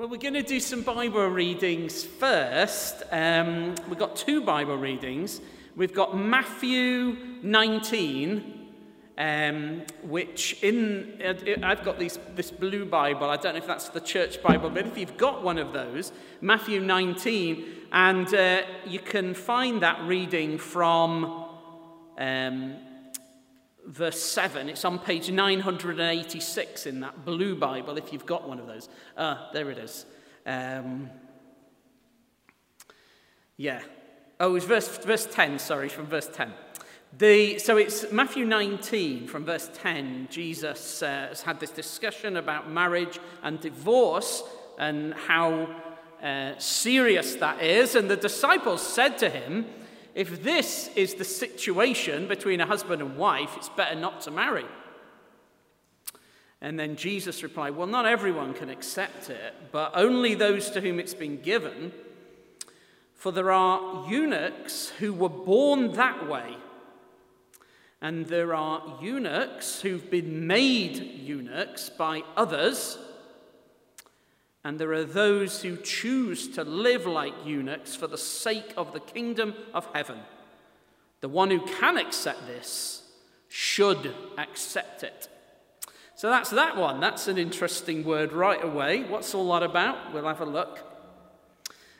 Well, we're going to do some Bible readings first. Um, we've got two Bible readings. We've got Matthew 19, um, which in uh, I've got these, this blue Bible. I don't know if that's the church Bible, but if you've got one of those, Matthew 19, and uh, you can find that reading from um, verse 7. It's on page 986 in that blue Bible, if you've got one of those. Ah, there it is. Um, yeah. Oh, it's verse, verse 10, sorry, from verse 10. The, so it's Matthew 19 from verse 10. Jesus uh, has had this discussion about marriage and divorce and how uh, serious that is. And the disciples said to him, if this is the situation between a husband and wife, it's better not to marry. And then Jesus replied, Well, not everyone can accept it, but only those to whom it's been given. For there are eunuchs who were born that way, and there are eunuchs who've been made eunuchs by others and there are those who choose to live like eunuchs for the sake of the kingdom of heaven. The one who can accept this should accept it. So that's that one. That's an interesting word right away. What's all that about? We'll have a look.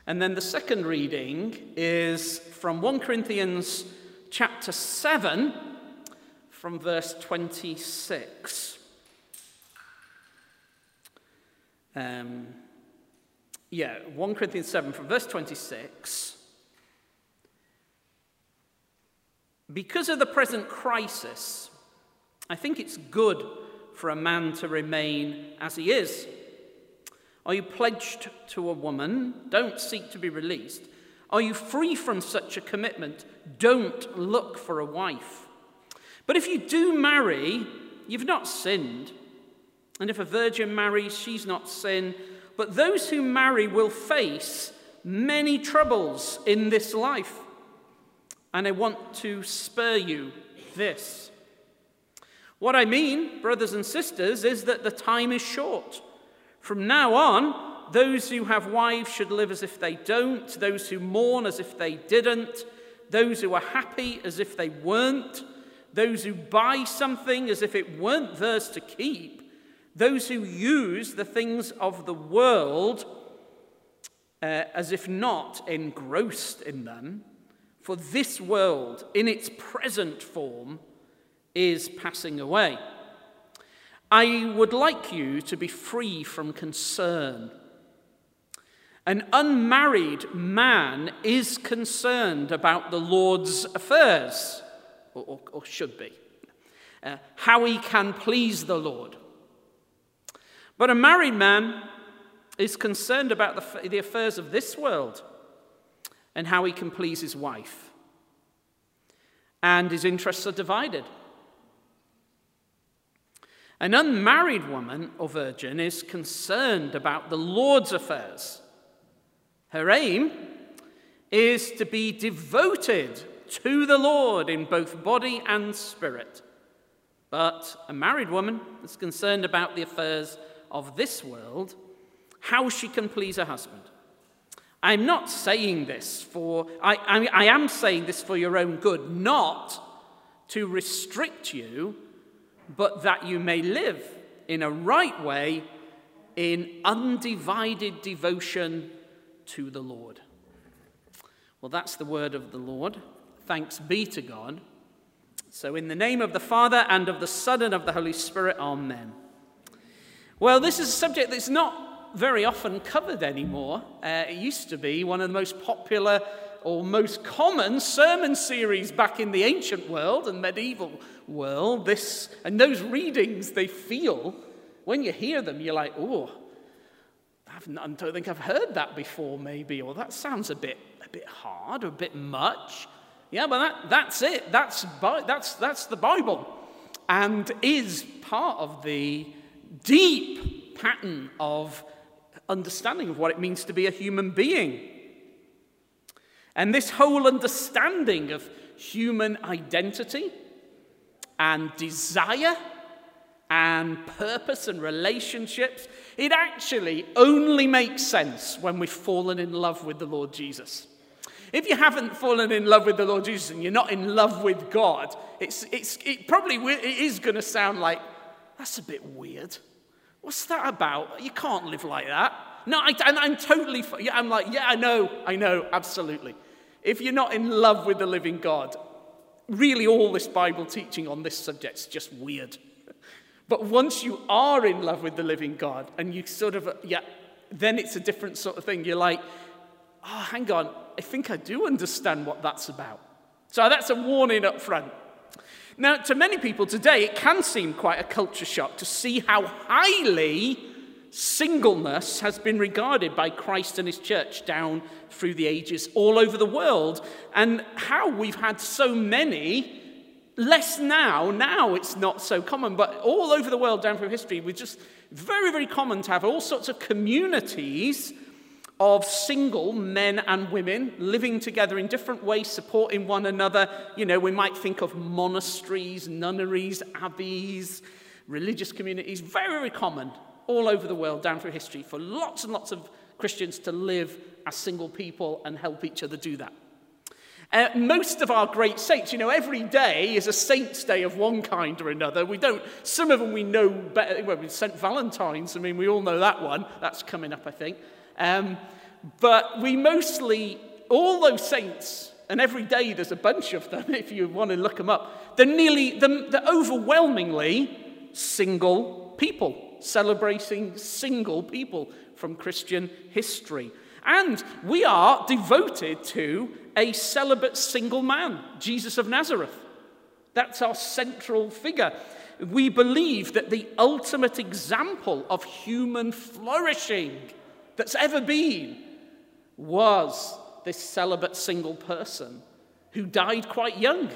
And then the second reading is from 1 Corinthians chapter 7, from verse 26. Um, yeah, 1 Corinthians 7 from verse 26. Because of the present crisis, I think it's good for a man to remain as he is. Are you pledged to a woman? Don't seek to be released. Are you free from such a commitment? Don't look for a wife. But if you do marry, you've not sinned. And if a virgin marries, she's not sin. But those who marry will face many troubles in this life. And I want to spur you this. What I mean, brothers and sisters, is that the time is short. From now on, those who have wives should live as if they don't, those who mourn as if they didn't, those who are happy as if they weren't, those who buy something as if it weren't theirs to keep those who use the things of the world uh, as if not engrossed in them, for this world, in its present form, is passing away. I would like you to be free from concern. An unmarried man is concerned about the Lord's affairs, or, or, or should be, uh, how he can please the Lord. But a married man is concerned about the, the affairs of this world and how he can please his wife. And his interests are divided. An unmarried woman or virgin is concerned about the Lord's affairs. Her aim is to be devoted to the Lord in both body and spirit. But a married woman is concerned about the affairs of this world how she can please her husband. I'm not saying this for, I, I, I am saying this for your own good, not to restrict you, but that you may live in a right way in undivided devotion to the Lord. Well, that's the word of the Lord. Thanks be to God. So, in the name of the Father, and of the Son, and of the Holy Spirit, Amen. Well, this is a subject that's not very often covered anymore. Uh, it used to be one of the most popular or most common sermon series back in the ancient world and medieval world. This and those readings, they feel when you hear them, you're like, oh, I don't think I've heard that before, maybe, or that sounds a bit a bit hard or a bit much. Yeah, but that, that's it. That's, that's, that's the Bible and is part of the deep pattern of understanding of what it means to be a human being. And this whole understanding of human identity and desire and purpose and relationships, it actually only makes sense when we've fallen in love with the Lord Jesus. If you haven't fallen in love with the Lord Jesus and you're not in love with God, it's, it's, it probably it is going to sound like, that's a bit weird. What's that about? You can't live like that. No, I, and I'm totally, I'm like, yeah, I know, I know, absolutely. If you're not in love with the living God, really all this Bible teaching on this subject is just weird. But once you are in love with the living God and you sort of, yeah, then it's a different sort of thing. You're like, oh, hang on, I think I do understand what that's about. So that's a warning up front. Now, to many people today, it can seem quite a culture shock to see how highly singleness has been regarded by Christ and his church down through the ages all over the world, and how we've had so many. Less now, now it's not so common, but all over the world down through history, we're just very, very common to have all sorts of communities of single men and women living together in different ways, supporting one another. You know, we might think of monasteries, nunneries, abbeys, religious communities, very, very common all over the world down through history for lots and lots of Christians to live as single people and help each other do that. Uh, most of our great saints, you know, every day is a saint's day of one kind or another. We don't, some of them we know better. Well, St. Valentine's, I mean, we all know that one. That's coming up, I think. Um, but we mostly, all those saints, and every day there's a bunch of them if you want to look them up, they're nearly, they're, they're overwhelmingly single people celebrating single people from Christian history. And we are devoted to a celibate single man, Jesus of Nazareth. That's our central figure. We believe that the ultimate example of human flourishing that's ever been was this celibate single person who died quite young.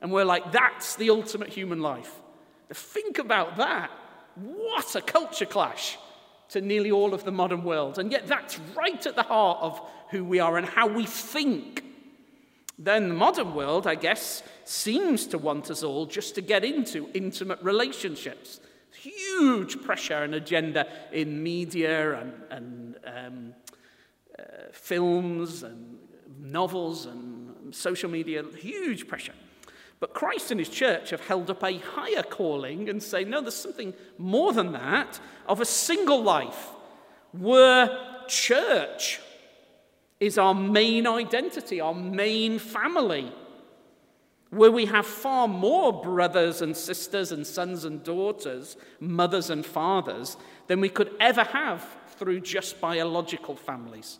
And we're like, that's the ultimate human life. Think about that. What a culture clash to nearly all of the modern world. And yet, that's right at the heart of who we are and how we think. Then the modern world, I guess, seems to want us all just to get into intimate relationships. Huge pressure and agenda in media and, and um, uh, films and novels and social media, huge pressure. But Christ and his church have held up a higher calling and say, no, there's something more than that of a single life where church is our main identity, our main family, where we have far more brothers and sisters and sons and daughters, mothers and fathers, than we could ever have through just biological families.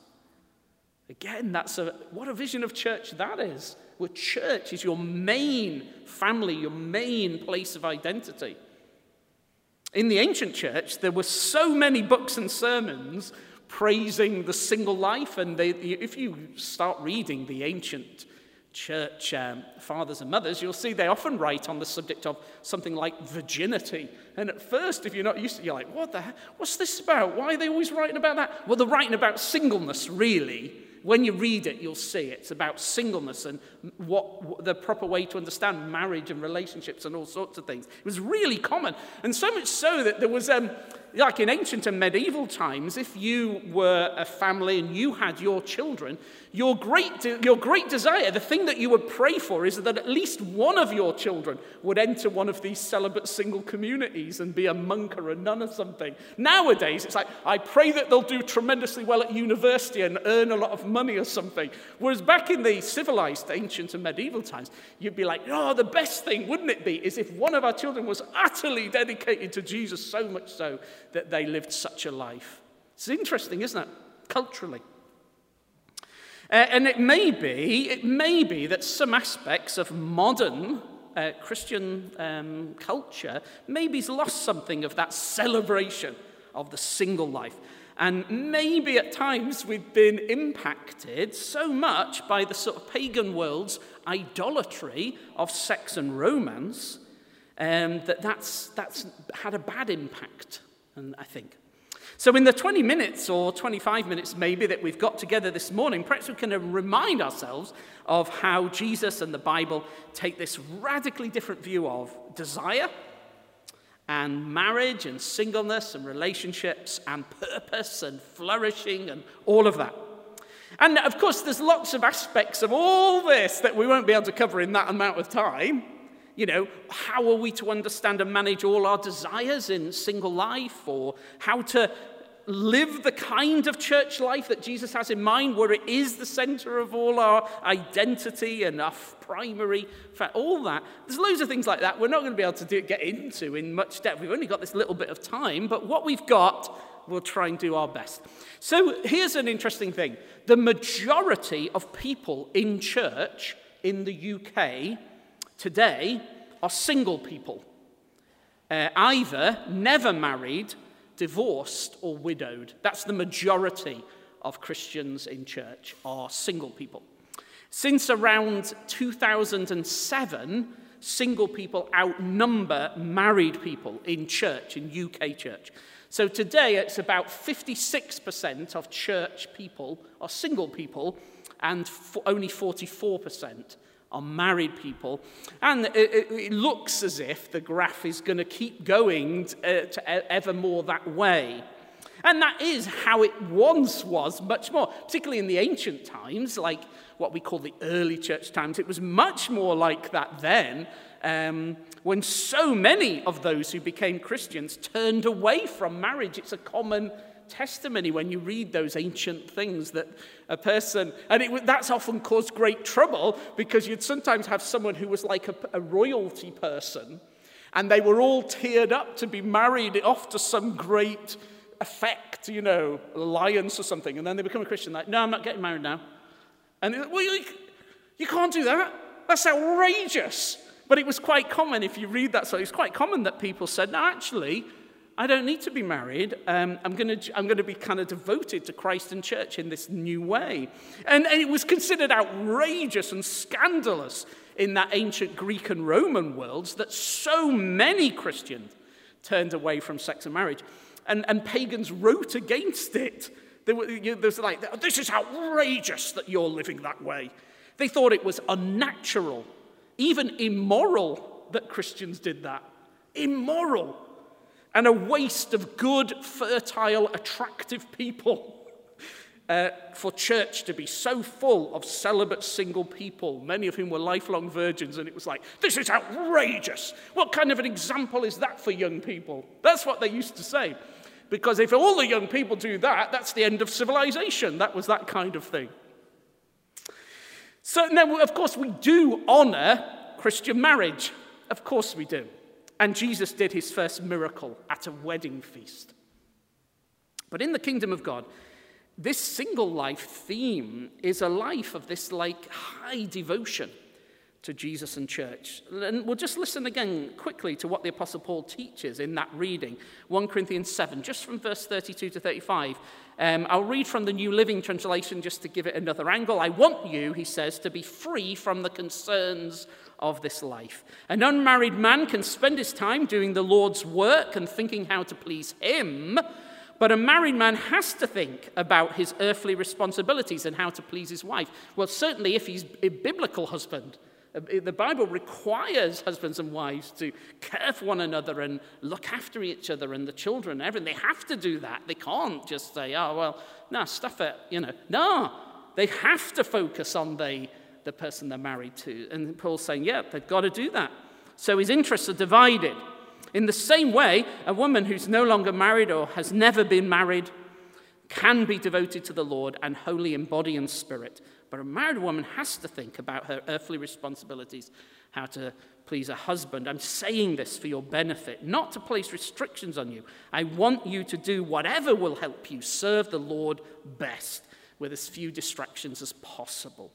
Again, that's a what a vision of church that is where church is your main family, your main place of identity. In the ancient church, there were so many books and sermons praising the single life, and they, if you start reading the ancient church um, fathers and mothers, you'll see they often write on the subject of something like virginity. And at first, if you're not used to it, you're like, what the heck? What's this about? Why are they always writing about that? Well, they're writing about singleness, really when you read it, you'll see it's about singleness and what, the proper way to understand marriage and relationships and all sorts of things. It was really common. And so much so that there was, um, like in ancient and medieval times, if you were a family and you had your children, your great, your great desire, the thing that you would pray for, is that at least one of your children would enter one of these celibate single communities and be a monk or a nun or something. Nowadays, it's like, I pray that they'll do tremendously well at university and earn a lot of money or something. Whereas back in the civilized ancient and medieval times, you'd be like, oh, the best thing, wouldn't it be, is if one of our children was utterly dedicated to Jesus, so much so that they lived such a life. It's interesting, isn't it? Culturally. Uh, and it may be, it may be that some aspects of modern uh, Christian um, culture maybe has lost something of that celebration of the single life. And maybe at times we've been impacted so much by the sort of pagan world's idolatry of sex and romance um, that that's, that's had a bad impact, and I think. So, in the 20 minutes or 25 minutes maybe that we've got together this morning, perhaps we can remind ourselves of how Jesus and the Bible take this radically different view of desire and marriage and singleness and relationships and purpose and flourishing and all of that. And of course, there's lots of aspects of all this that we won't be able to cover in that amount of time. You know, how are we to understand and manage all our desires in single life, or how to live the kind of church life that Jesus has in mind, where it is the center of all our identity and our primary, all that. There's loads of things like that we're not going to be able to do, get into in much depth. We've only got this little bit of time, but what we've got, we'll try and do our best. So here's an interesting thing the majority of people in church in the UK today are single people. Uh, either never married divorced or widowed. That's the majority of Christians in church are single people. Since around 2007, single people outnumber married people in church, in UK church. So today it's about 56% of church people are single people and only 44% are married people. And it, it, looks as if the graph is going to keep going uh, to ever more that way. And that is how it once was, much more, particularly in the ancient times, like what we call the early church times. It was much more like that then, um, when so many of those who became Christians turned away from marriage. It's a common testimony when you read those ancient things that a person, and it, that's often caused great trouble because you'd sometimes have someone who was like a, a royalty person and they were all teared up to be married off to some great effect, you know, alliance or something. And then they become a Christian, like, no, I'm not getting married now. And like, well, you, you can't do that. That's outrageous. But it was quite common, if you read that, so it's quite common that people said, no, actually, I don't need to be married. Um, I'm going to I'm to be kind of devoted to Christ and church in this new way. And, and it was considered outrageous and scandalous in that ancient Greek and Roman worlds that so many Christians turned away from sex and marriage. And, and pagans wrote against it. There, were, you, there was like, this is outrageous that you're living that way. They thought it was unnatural, even immoral that Christians did that. Immoral and a waste of good, fertile, attractive people. Uh, for church to be so full of celibate single people, many of whom were lifelong virgins, and it was like, this is outrageous. What kind of an example is that for young people? That's what they used to say. Because if all the young people do that, that's the end of civilization. That was that kind of thing. So now, of course, we do honor Christian marriage. Of course we do. And Jesus did his first miracle at a wedding feast. But in the kingdom of God, this single life theme is a life of this like high devotion to Jesus and church. And we'll just listen again quickly to what the Apostle Paul teaches in that reading 1 Corinthians 7, just from verse 32 to 35. Um, I'll read from the New Living Translation just to give it another angle. I want you, he says, to be free from the concerns of this life. An unmarried man can spend his time doing the Lord's work and thinking how to please him, but a married man has to think about his earthly responsibilities and how to please his wife. Well, certainly if he's a biblical husband. The Bible requires husbands and wives to care for one another and look after each other and the children and everything. They have to do that. They can't just say, oh, well, no, stuff it, you know. No, they have to focus on the the person they're married to. And Paul's saying, yeah, they've got to do that. So his interests are divided. In the same way, a woman who's no longer married or has never been married can be devoted to the Lord and holy in body and spirit. But a married woman has to think about her earthly responsibilities, how to please a husband. I'm saying this for your benefit, not to place restrictions on you. I want you to do whatever will help you serve the Lord best with as few distractions as possible.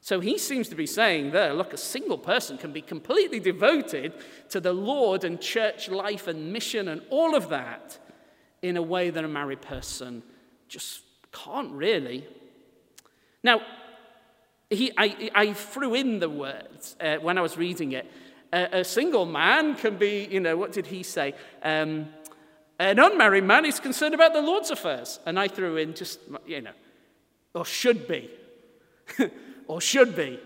So he seems to be saying there, look, a single person can be completely devoted to the Lord and church life and mission and all of that in a way that a married person just can't really. Now, he, I, I threw in the words uh, when I was reading it. A single man can be, you know, what did he say? Um, an unmarried man is concerned about the Lord's affairs. And I threw in just, you know, or should be. or should be.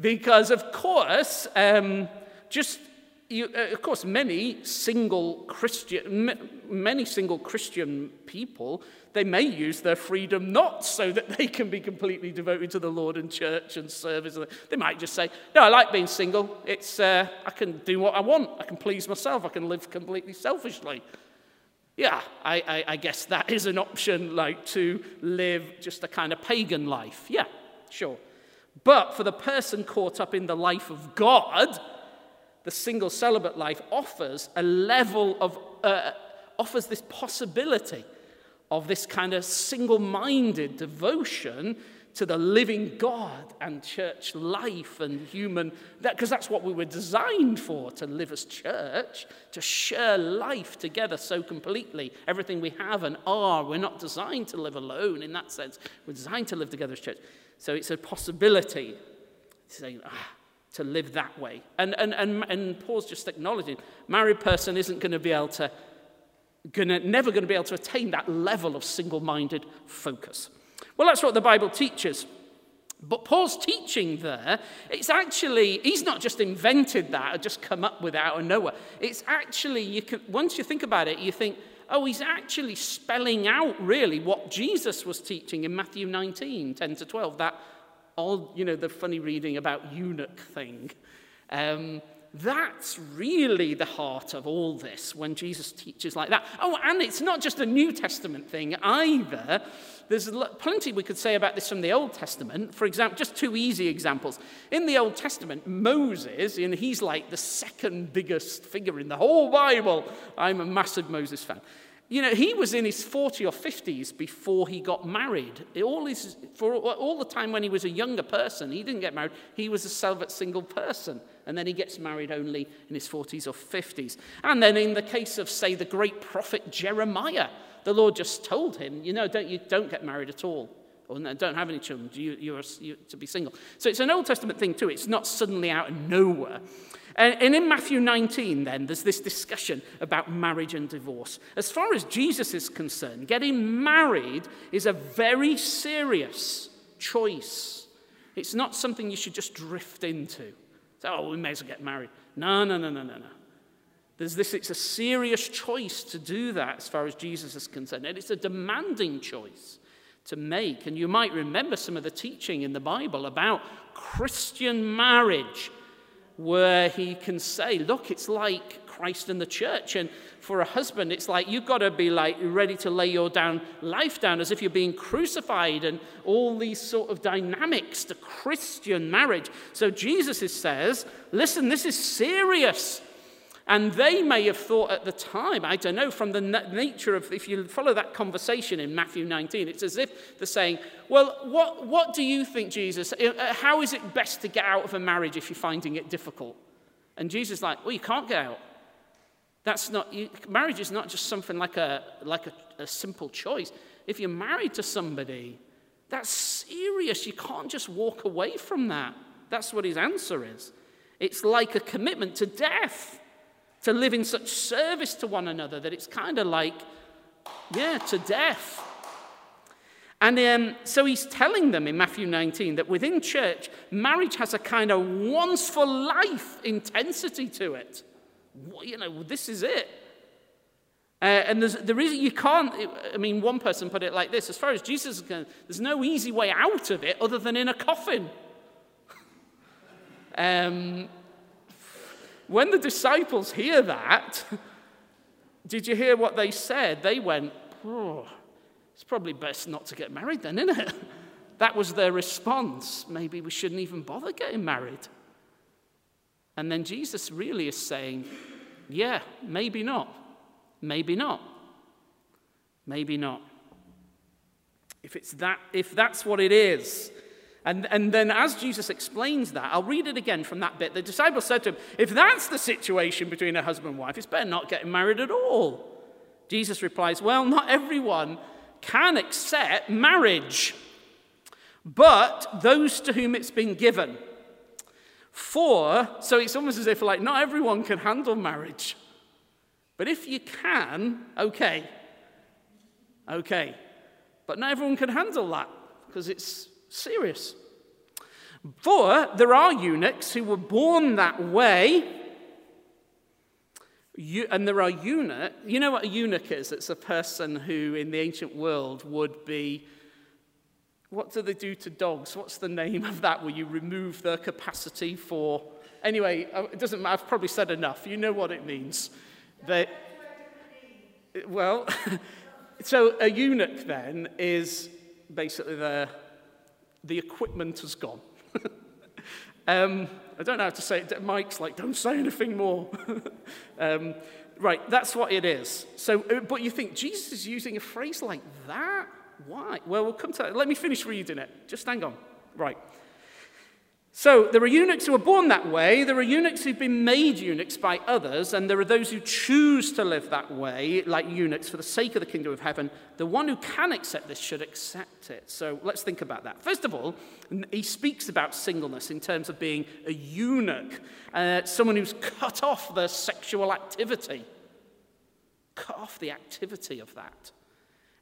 Because, of course, um, just you, uh, of course, many single Christian, many single Christian people, they may use their freedom not so that they can be completely devoted to the Lord and church and service. They might just say, "No, I like being single. It's uh, I can do what I want. I can please myself. I can live completely selfishly." Yeah, I, I, I guess that is an option, like to live just a kind of pagan life. Yeah, sure. But for the person caught up in the life of God, the single celibate life offers a level of, uh, offers this possibility of this kind of single minded devotion to the living God and church life and human, because that, that's what we were designed for to live as church, to share life together so completely. Everything we have and are, we're not designed to live alone in that sense. We're designed to live together as church. So it's a possibility to say, ah, to live that way. And, and, and, and Paul's just acknowledging married person isn't going to be able to, gonna, never going to be able to attain that level of single minded focus. Well, that's what the Bible teaches. But Paul's teaching there, it's actually, he's not just invented that or just come up with it out of nowhere. It's actually, you can, once you think about it, you think, oh, he's actually spelling out really what Jesus was teaching in Matthew 19, 10 to 12, that all, you know, the funny reading about eunuch thing. Um, that's really the heart of all this when Jesus teaches like that. Oh, and it's not just a New Testament thing either. There's plenty we could say about this from the Old Testament. For example, just two easy examples. In the Old Testament, Moses, and he's like the second biggest figure in the whole Bible. I'm a massive Moses fan. You know, he was in his 40 or 50s before he got married. All his, for all the time when he was a younger person, he didn't get married. He was a celibate single person. And then he gets married only in his 40s or 50s. And then in the case of, say, the great prophet Jeremiah, the Lord just told him, you know, don't, you don't get married at all. Or no, don't have any children. You, you're, you're to be single. So it's an Old Testament thing too. It's not suddenly out of nowhere. And in Matthew 19, then, there's this discussion about marriage and divorce. As far as Jesus is concerned, getting married is a very serious choice. It's not something you should just drift into. So, oh, we may as well get married. No, no, no, no, no, no. There's this, it's a serious choice to do that as far as Jesus is concerned. And it's a demanding choice to make. And you might remember some of the teaching in the Bible about Christian marriage where he can say, Look, it's like Christ and the church. And for a husband, it's like you've got to be like ready to lay your down life down as if you're being crucified and all these sort of dynamics to Christian marriage. So Jesus says, Listen, this is serious. And they may have thought at the time, I don't know, from the nature of, if you follow that conversation in Matthew 19, it's as if they're saying, Well, what, what do you think, Jesus? Uh, uh, how is it best to get out of a marriage if you're finding it difficult? And Jesus is like, Well, you can't get out. That's not, you, marriage is not just something like, a, like a, a simple choice. If you're married to somebody, that's serious. You can't just walk away from that. That's what his answer is. It's like a commitment to death to live in such service to one another that it's kind of like, yeah, to death. And um, so he's telling them in Matthew 19 that within church, marriage has a kind of once for life intensity to it. You know, this is it. Uh, and there's, there is, you can't, I mean, one person put it like this as far as Jesus is concerned, there's no easy way out of it other than in a coffin. um, when the disciples hear that, did you hear what they said? They went, oh, it's probably best not to get married then, isn't it? That was their response. Maybe we shouldn't even bother getting married. And then Jesus really is saying, yeah, maybe not. Maybe not. Maybe not. If, it's that, if that's what it is, and, and then, as Jesus explains that, I'll read it again from that bit. The disciples said to him, If that's the situation between a husband and wife, it's better not getting married at all. Jesus replies, Well, not everyone can accept marriage, but those to whom it's been given. For, so it's almost as if, like, not everyone can handle marriage. But if you can, okay. Okay. But not everyone can handle that because it's serious. For there are eunuchs who were born that way, You, and there are eunuch. You know what a eunuch is? It's a person who, in the ancient world, would be. What do they do to dogs? What's the name of that where you remove their capacity for. Anyway, uh, it doesn't matter. I've probably said enough. You know what it means. They, well, so a eunuch then is basically the, the equipment has gone. um, I don't know how to say it. Mike's like, don't say anything more. um, right, that's what it is. So, uh, but you think Jesus is using a phrase like that? Why? Well, we'll come to that. Let me finish reading it. Just hang on. Right. So there are eunuchs who are born that way, there are eunuchs who've been made eunuchs by others, and there are those who choose to live that way, like eunuchs, for the sake of the kingdom of heaven. The one who can accept this should accept it. So let's think about that. First of all, he speaks about singleness in terms of being a eunuch, uh, someone who's cut off their sexual activity. Cut off the activity of that.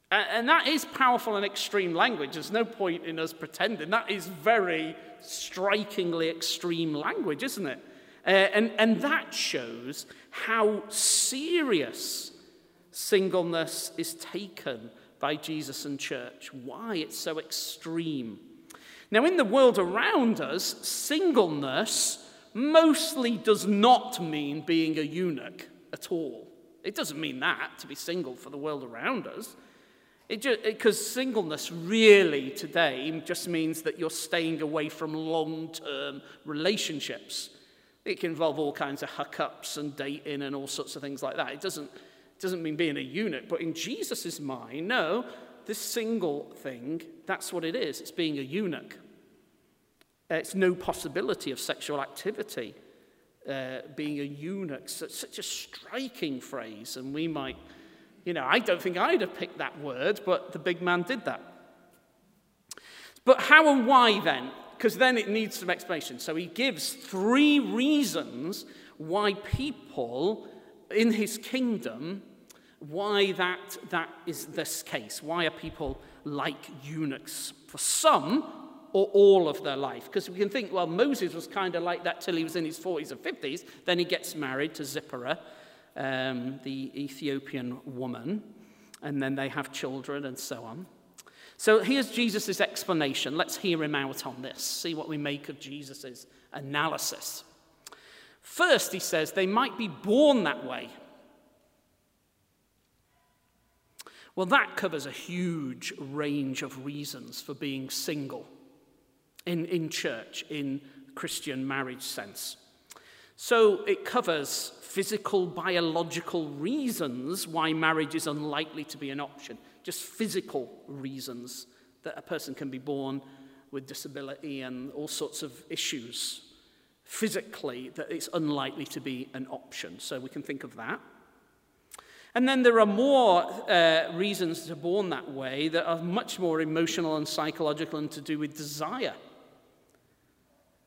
And that is powerful and extreme language. There's no point in us pretending. That is very strikingly extreme language, isn't it? Uh, and, and that shows how serious singleness is taken by Jesus and church, why it's so extreme. Now, in the world around us, singleness mostly does not mean being a eunuch at all. It doesn't mean that, to be single for the world around us. Because singleness really today just means that you're staying away from long term relationships. It can involve all kinds of hookups and dating and all sorts of things like that. It doesn't, doesn't mean being a eunuch, but in Jesus' mind, no, this single thing, that's what it is. It's being a eunuch. It's no possibility of sexual activity. Uh, being a eunuch, such a striking phrase, and we might you know, I don't think I'd have picked that word, but the big man did that. But how and why then? Because then it needs some explanation. So he gives three reasons why people in his kingdom, why that, that is this case. Why are people like eunuchs? For some, or all of their life. Because we can think, well, Moses was kind of like that till he was in his 40s or 50s. Then he gets married to Zipporah um, the Ethiopian woman, and then they have children and so on. So here's Jesus' explanation. Let's hear him out on this, see what we make of Jesus' analysis. First, he says they might be born that way. Well, that covers a huge range of reasons for being single in, in church, in Christian marriage sense. So it covers physical, biological reasons why marriage is unlikely to be an option, just physical reasons that a person can be born with disability and all sorts of issues physically that it's unlikely to be an option. So we can think of that. And then there are more uh, reasons to born that way that are much more emotional and psychological and to do with desire.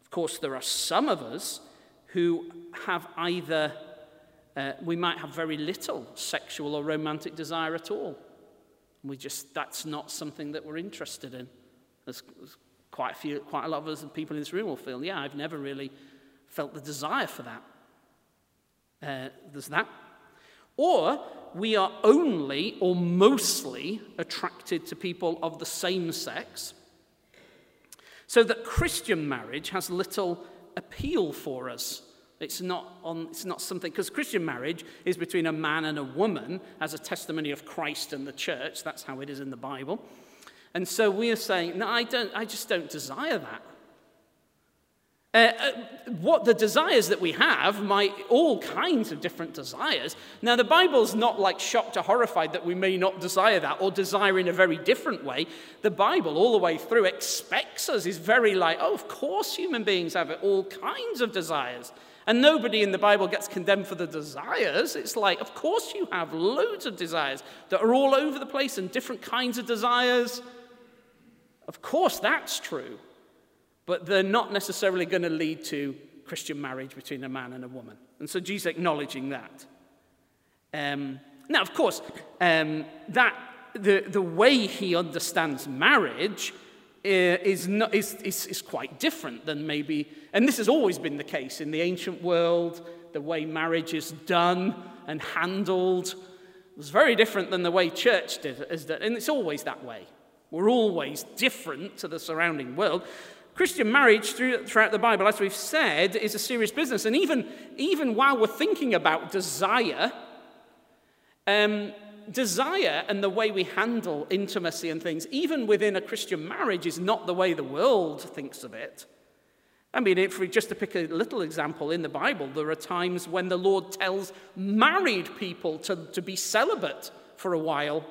Of course, there are some of us who have either, uh, we might have very little sexual or romantic desire at all. We just, that's not something that we're interested in. There's, quite a few, quite a lot of us and people in this room will feel, yeah, I've never really felt the desire for that. Uh, there's that. Or we are only or mostly attracted to people of the same sex, so that Christian marriage has little appeal for us. It's not, on, it's not something, because Christian marriage is between a man and a woman as a testimony of Christ and the church. That's how it is in the Bible. And so we are saying, no, I, don't, I just don't desire that. Uh, uh, what the desires that we have might all kinds of different desires. Now the bible's not like shocked or horrified that we may not desire that or desire in a very different way. The bible all the way through expects us is very like oh of course human beings have all kinds of desires. And nobody in the bible gets condemned for the desires. It's like of course you have loads of desires that are all over the place and different kinds of desires. Of course that's true but they're not necessarily going to lead to Christian marriage between a man and a woman. And so Jesus acknowledging that. Um, now, of course, um, that the, the way he understands marriage uh, is, not, is, is, is quite different than maybe, and this has always been the case in the ancient world, the way marriage is done. and handled was very different than the way church did it. And it's always that way. We're always different to the surrounding world. Christian marriage throughout the Bible, as we've said, is a serious business. And even, even while we're thinking about desire, um, desire and the way we handle intimacy and things, even within a Christian marriage, is not the way the world thinks of it. I mean, if we just to pick a little example in the Bible, there are times when the Lord tells married people to, to be celibate for a while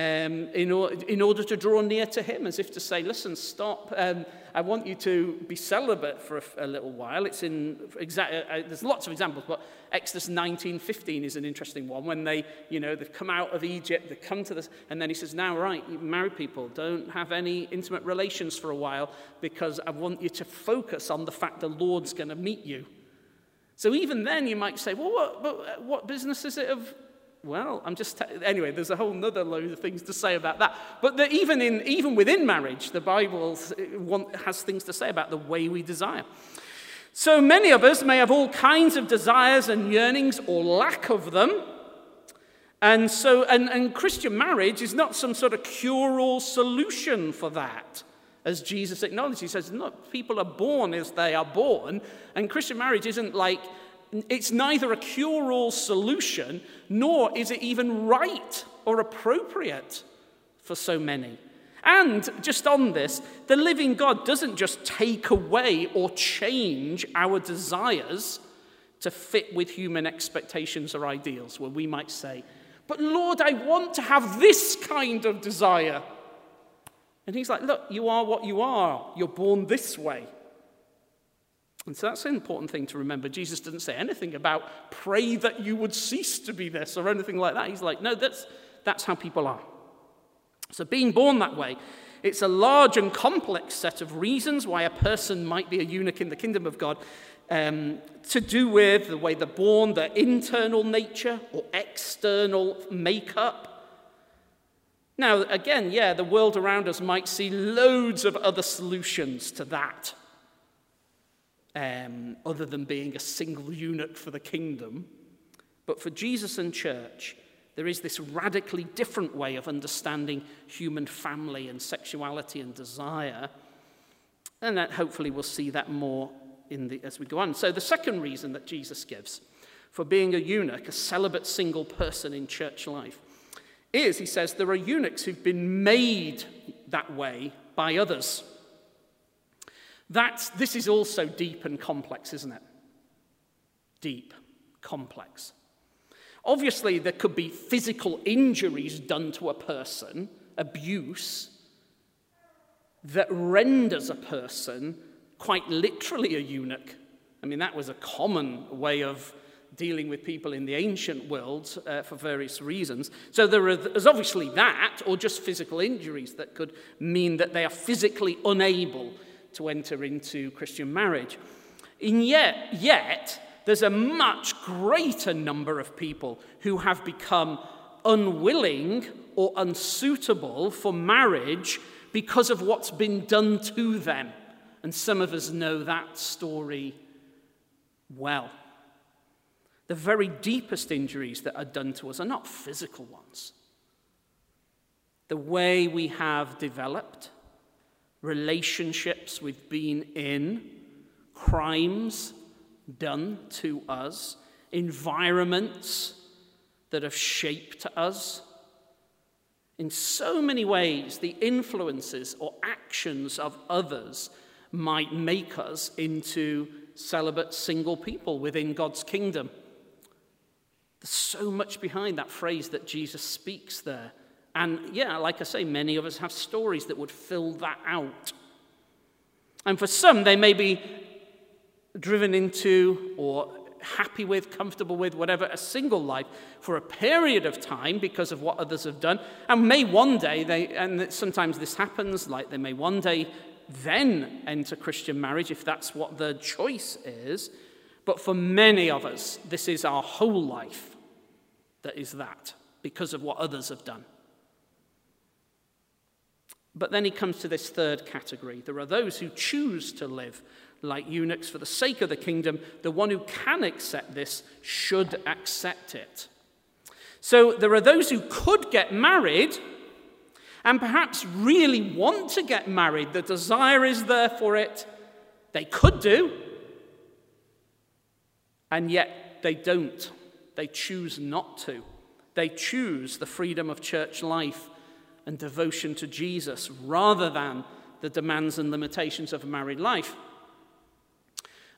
um, in, in order to draw near to him, as if to say, listen, stop. Um, I want you to be celibate for a, a little while. It's in, exa- uh, uh there's lots of examples, but Exodus 19:15 is an interesting one. When they, you know, they've come out of Egypt, they come to this, and then he says, now, right, married people, don't have any intimate relations for a while because I want you to focus on the fact the Lord's going to meet you. So even then, you might say, well, what, what business is it of well, I'm just, anyway, there's a whole other load of things to say about that. But even, in, even within marriage, the Bible has things to say about the way we desire. So many of us may have all kinds of desires and yearnings or lack of them. And so, and, and Christian marriage is not some sort of cure all solution for that. As Jesus acknowledged, he says, Look, people are born as they are born. And Christian marriage isn't like it's neither a cure all solution, nor is it even right or appropriate for so many. And just on this, the living God doesn't just take away or change our desires to fit with human expectations or ideals, where we might say, But Lord, I want to have this kind of desire. And He's like, Look, you are what you are. You're born this way. And so that's an important thing to remember. Jesus didn't say anything about pray that you would cease to be this or anything like that. He's like, no, that's, that's how people are. So being born that way, it's a large and complex set of reasons why a person might be a eunuch in the kingdom of God. Um, to do with the way they're born, their internal nature or external makeup. Now, again, yeah, the world around us might see loads of other solutions to that um, other than being a single eunuch for the kingdom. But for Jesus and church, there is this radically different way of understanding human family and sexuality and desire. And that hopefully we'll see that more in the, as we go on. So, the second reason that Jesus gives for being a eunuch, a celibate single person in church life, is he says there are eunuchs who've been made that way by others. That's, this is also deep and complex, isn't it? Deep, complex. Obviously, there could be physical injuries done to a person, abuse, that renders a person quite literally a eunuch. I mean, that was a common way of dealing with people in the ancient world uh, for various reasons. So there is obviously that, or just physical injuries that could mean that they are physically unable to enter into Christian marriage. And yet, yet, there's a much greater number of people who have become unwilling or unsuitable for marriage because of what's been done to them. And some of us know that story well. The very deepest injuries that are done to us are not physical ones. The way we have developed, relationships we've been in, crimes done to us, environments that have shaped us. In so many ways, the influences or actions of others might make us into celibate single people within God's kingdom. There's so much behind that phrase that Jesus speaks there. And yeah, like I say, many of us have stories that would fill that out. And for some, they may be driven into or happy with, comfortable with, whatever, a single life for a period of time because of what others have done. And may one day, they, and sometimes this happens, like they may one day then enter Christian marriage if that's what the choice is. But for many of us, this is our whole life that is that because of what others have done. But then he comes to this third category. There are those who choose to live like eunuchs for the sake of the kingdom, the one who can accept this should accept it. So there are those who could get married and perhaps really want to get married. The desire is there for it. They could do, and yet they don't. They choose not to. They choose the freedom of church life and devotion to Jesus rather than the demands and limitations of a married life.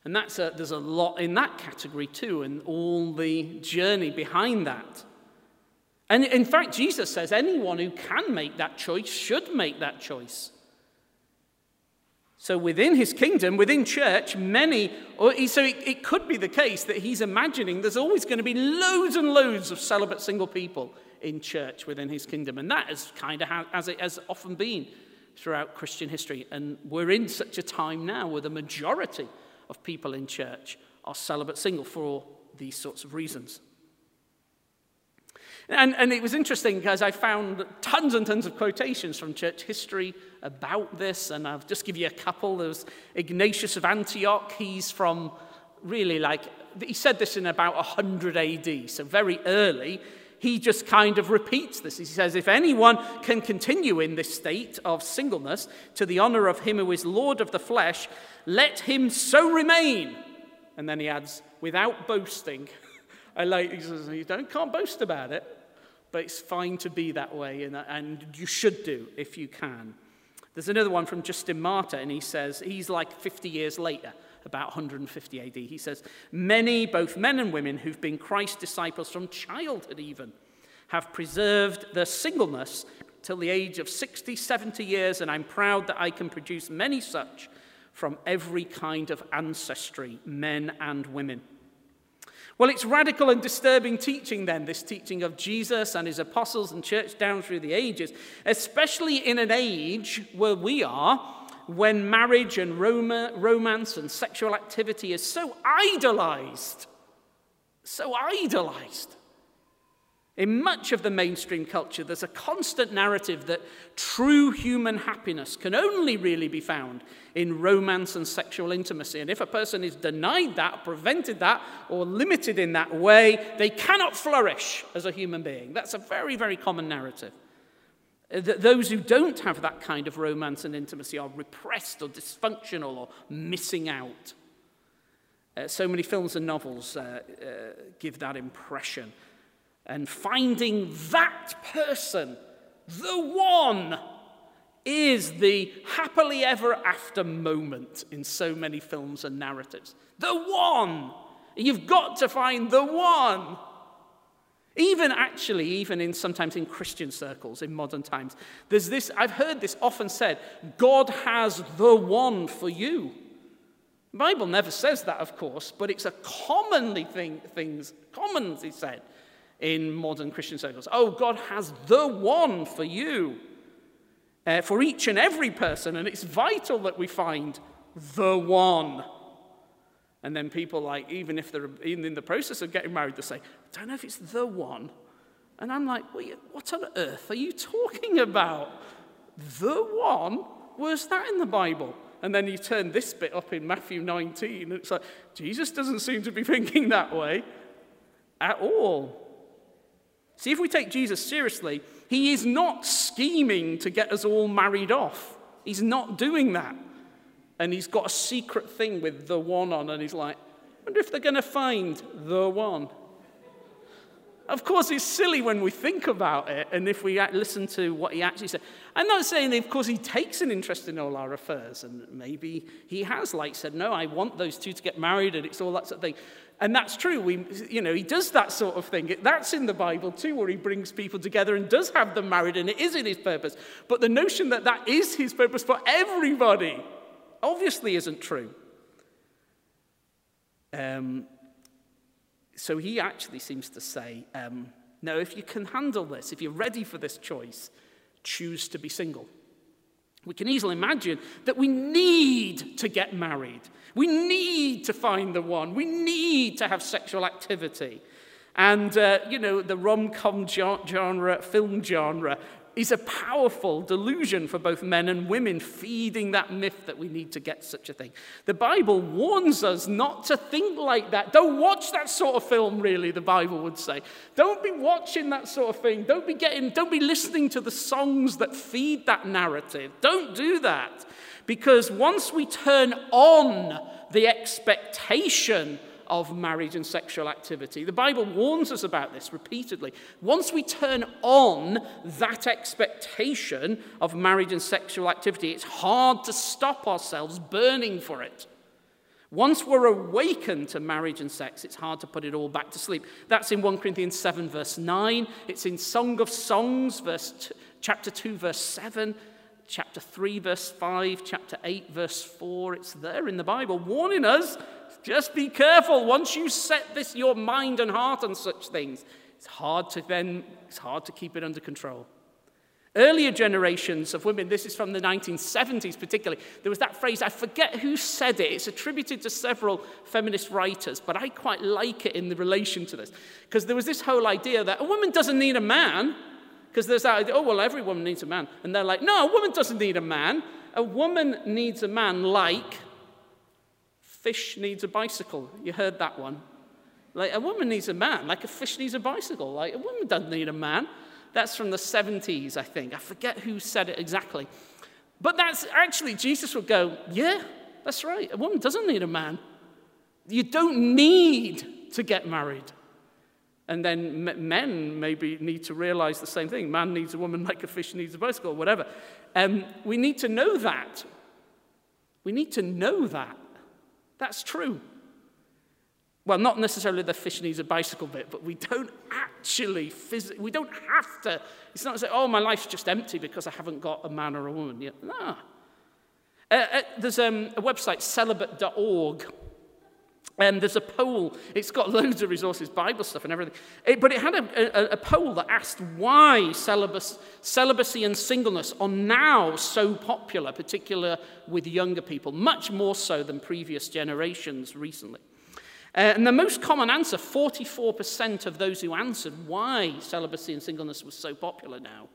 And that's a, there's a lot in that category too, and all the journey behind that. And in fact, Jesus says anyone who can make that choice should make that choice. So within his kingdom, within church, many, or so it, it could be the case that he's imagining there's always going to be loads and loads of celibate single people in church within his kingdom. And that is kind of how, as it has often been throughout Christian history. And we're in such a time now where the majority of people in church are celibate single for these sorts of reasons. And, and, it was interesting because I found tons and tons of quotations from church history about this, and I'll just give you a couple. There's Ignatius of Antioch. He's from really like, he said this in about 100 AD, so very early. He just kind of repeats this. He says, If anyone can continue in this state of singleness to the honor of him who is Lord of the flesh, let him so remain. And then he adds, without boasting. I like, he says, you don't, can't boast about it, but it's fine to be that way, and, and you should do if you can. There's another one from Justin Martyr, and he says, he's like 50 years later, about 150 AD. He says, Many, both men and women, who've been Christ's disciples from childhood even, have preserved their singleness till the age of 60, 70 years, and I'm proud that I can produce many such from every kind of ancestry, men and women. Well, it's radical and disturbing teaching, then, this teaching of Jesus and his apostles and church down through the ages, especially in an age where we are, when marriage and romance and sexual activity is so idolized. So idolized. In much of the mainstream culture, there's a constant narrative that true human happiness can only really be found in romance and sexual intimacy. And if a person is denied that, prevented that, or limited in that way, they cannot flourish as a human being. That's a very, very common narrative. Uh, those who don't have that kind of romance and intimacy are repressed or dysfunctional or missing out. Uh, so many films and novels uh, uh, give that impression and finding that person, the one, is the happily ever after moment in so many films and narratives. The one. You've got to find the one. Even actually, even in sometimes in Christian circles in modern times, there's this, I've heard this often said, God has the one for you. The Bible never says that, of course, but it's a commonly thing, things, commonly said in modern Christian circles. Oh, God has the one for you, uh, for each and every person, and it's vital that we find the one. And then people, like, even if they're in the process of getting married, they say, don't know if it's the one. And I'm like, what on earth are you talking about? The one? Where's that in the Bible? And then you turn this bit up in Matthew 19, and it's like, Jesus doesn't seem to be thinking that way at all. See, if we take Jesus seriously, he is not scheming to get us all married off. He's not doing that. And he's got a secret thing with the one on, and he's like, I wonder if they're going to find the one. Of course, it's silly when we think about it and if we listen to what he actually said. I'm not saying, of course, he takes an interest in all our affairs, and maybe he has, like, said, No, I want those two to get married, and it's all that sort of thing. And that's true. We, you know, he does that sort of thing. That's in the Bible too, where he brings people together and does have them married, and it is in his purpose. But the notion that that is his purpose for everybody obviously isn't true. Um, so he actually seems to say, um, no, if you can handle this, if you're ready for this choice, choose to be single. We can easily imagine that we need to get married. We need to find the one. We need to have sexual activity. And, uh, you know, the rom com genre, film genre is a powerful delusion for both men and women, feeding that myth that we need to get such a thing. The Bible warns us not to think like that. Don't watch that sort of film, really, the Bible would say. Don't be watching that sort of thing. Don't be getting, don't be listening to the songs that feed that narrative. Don't do that. Because once we turn on the expectation of marriage and sexual activity. The Bible warns us about this repeatedly. Once we turn on that expectation of marriage and sexual activity, it's hard to stop ourselves burning for it. Once we're awakened to marriage and sex, it's hard to put it all back to sleep. That's in 1 Corinthians 7, verse 9. It's in Song of Songs, verse chapter 2, verse 7 chapter 3, verse 5, chapter 8, verse 4. It's there in the Bible, warning us just be careful. Once you set this, your mind and heart on such things, it's hard to then, it's hard to keep it under control. Earlier generations of women, this is from the 1970s particularly, there was that phrase, I forget who said it, it's attributed to several feminist writers, but I quite like it in the relation to this. Because there was this whole idea that a woman doesn't need a man, because there's that idea, oh, well, every woman needs a man. And they're like, no, a woman doesn't need a man. A woman needs a man like fish needs a bicycle. You heard that one. Like a woman needs a man, like a fish needs a bicycle. Like a woman doesn't need a man. That's from the 70s, I think. I forget who said it exactly. But that's actually, Jesus would go, yeah, that's right. A woman doesn't need a man. You don't need to get married. And then men maybe need to realize the same thing. Man needs a woman like a fish needs a bicycle, whatever. Um, we need to know that. We need to know that. That's true. Well, not necessarily the fish needs a bicycle bit, but we don't actually, phys- we don't have to. It's not say, oh, my life's just empty because I haven't got a man or a woman yet. No. Uh, uh, there's um, a website, celibate.org, and there's a poll. It's got loads of resources, Bible stuff and everything. It, but it had a, a, a, poll that asked why celibacy, celibacy and singleness are now so popular, particularly with younger people, much more so than previous generations recently. Uh, and the most common answer 44% of those who answered why celibacy and singleness was so popular now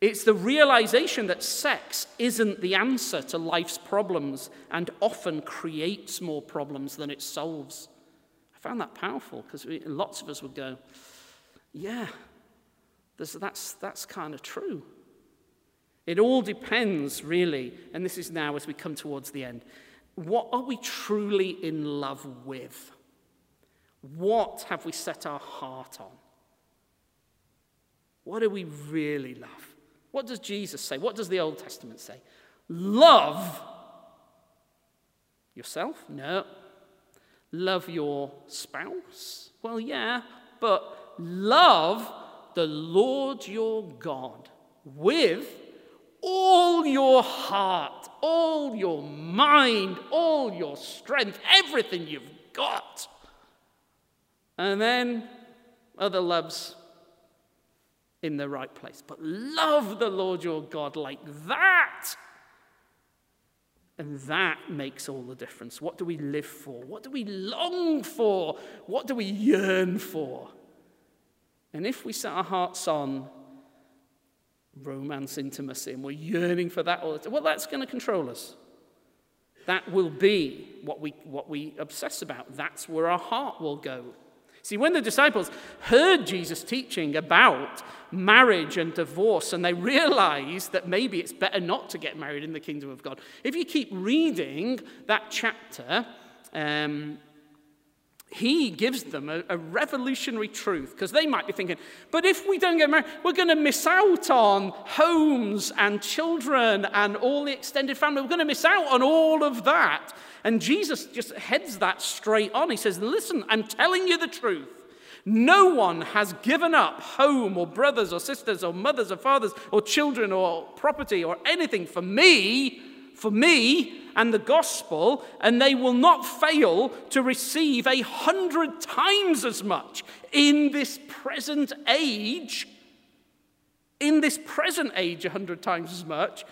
it's the realization that sex isn't the answer to life's problems and often creates more problems than it solves. I found that powerful because lots of us would go, yeah, that's, that's kind of true. It all depends, really, and this is now as we come towards the end. What are we truly in love with? What have we set our heart on? What do we really love? What does Jesus say? What does the Old Testament say? Love yourself? No. Love your spouse? Well, yeah, but love the Lord your God with all your heart, all your mind, all your strength, everything you've got. And then other loves in the right place. But love the Lord your God like that. And that makes all the difference. What do we live for? What do we long for? What do we yearn for? And if we set our hearts on romance, intimacy, and we're yearning for that all the time, well, that's going to control us. That will be what we, what we obsess about. That's where our heart will go. See, when the disciples heard Jesus teaching about marriage and divorce, and they realized that maybe it's better not to get married in the kingdom of God, if you keep reading that chapter, um, he gives them a, a revolutionary truth because they might be thinking, but if we don't get married, we're going to miss out on homes and children and all the extended family. We're going to miss out on all of that. And Jesus just heads that straight on. He says, Listen, I'm telling you the truth. No one has given up home or brothers or sisters or mothers or fathers or children or property or anything for me, for me and the gospel, and they will not fail to receive a hundred times as much in this present age. In this present age, a hundred times as much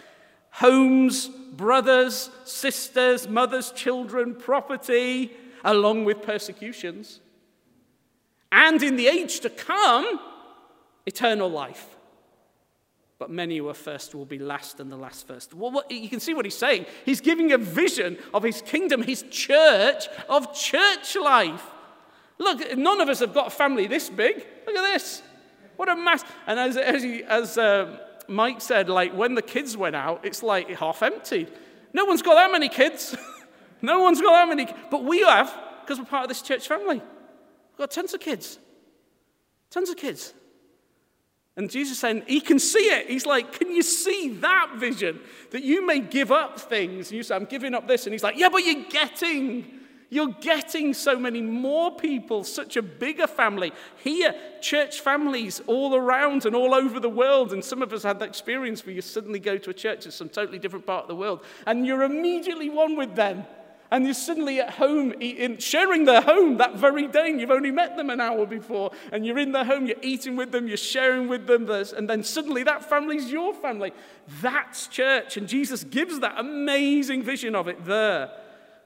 homes, brothers, sisters, mothers, children, property, along with persecutions. And in the age to come, eternal life. but many who are first will be last and the last first. Well, what, you can see what he's saying. He's giving a vision of his kingdom, his church, of church life. Look, none of us have got a family this big. Look at this. What a mass. And as, as, as uh, Mike said, like when the kids went out, it's like half empty. No one's got that many kids. no one's got that many. But we have, because we're part of this church family. We've got tons of kids. Tons of kids. And Jesus saying, He can see it. He's like, Can you see that vision? That you may give up things. And you say, I'm giving up this. And He's like, Yeah, but you're getting. You're getting so many more people, such a bigger family. Here, church families all around and all over the world. And some of us had that experience where you suddenly go to a church in some totally different part of the world and you're immediately one with them and you're suddenly at home eating, sharing their home that very day, and you've only met them an hour before, and you're in their home, you're eating with them, you're sharing with them, and then suddenly that family's your family. That's church, and Jesus gives that amazing vision of it there.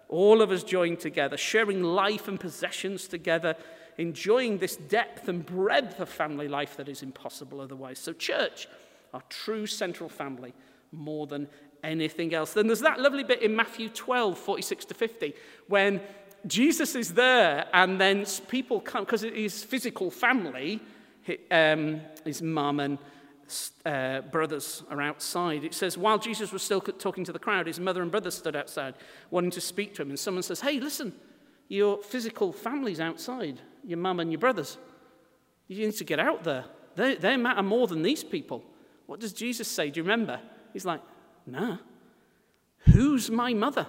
All of us joined together, sharing life and possessions together, enjoying this depth and breadth of family life that is impossible otherwise. So, church, our true central family, more than anything else. Then there's that lovely bit in Matthew 12, 46 to 50, when Jesus is there and then people come, because his physical family, um, his mum and uh, brothers are outside. It says, while Jesus was still talking to the crowd, his mother and brothers stood outside wanting to speak to him. And someone says, Hey, listen, your physical family's outside, your mum and your brothers. You need to get out there. They, they matter more than these people. What does Jesus say? Do you remember? He's like, Nah. Who's my mother?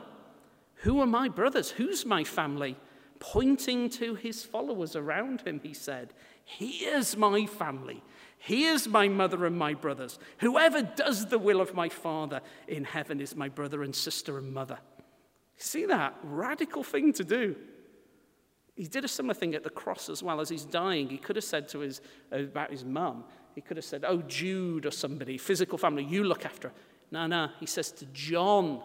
Who are my brothers? Who's my family? Pointing to his followers around him, he said, Here's my family. Here's my mother and my brothers. Whoever does the will of my Father in heaven is my brother and sister and mother. See that? Radical thing to do. He did a similar thing at the cross as well as he's dying. He could have said to his, about his mum, he could have said, Oh, Jude or somebody, physical family, you look after her. No, no. He says to John,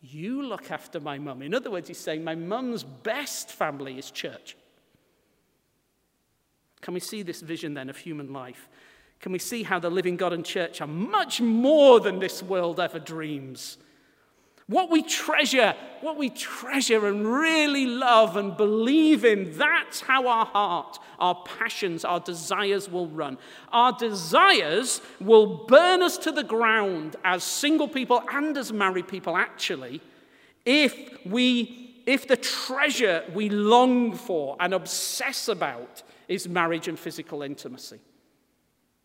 You look after my mum. In other words, he's saying, My mum's best family is church. Can we see this vision then of human life? Can we see how the living God and church are much more than this world ever dreams? What we treasure, what we treasure and really love and believe in, that's how our heart, our passions, our desires will run. Our desires will burn us to the ground as single people and as married people, actually, if we if the treasure we long for and obsess about is marriage and physical intimacy.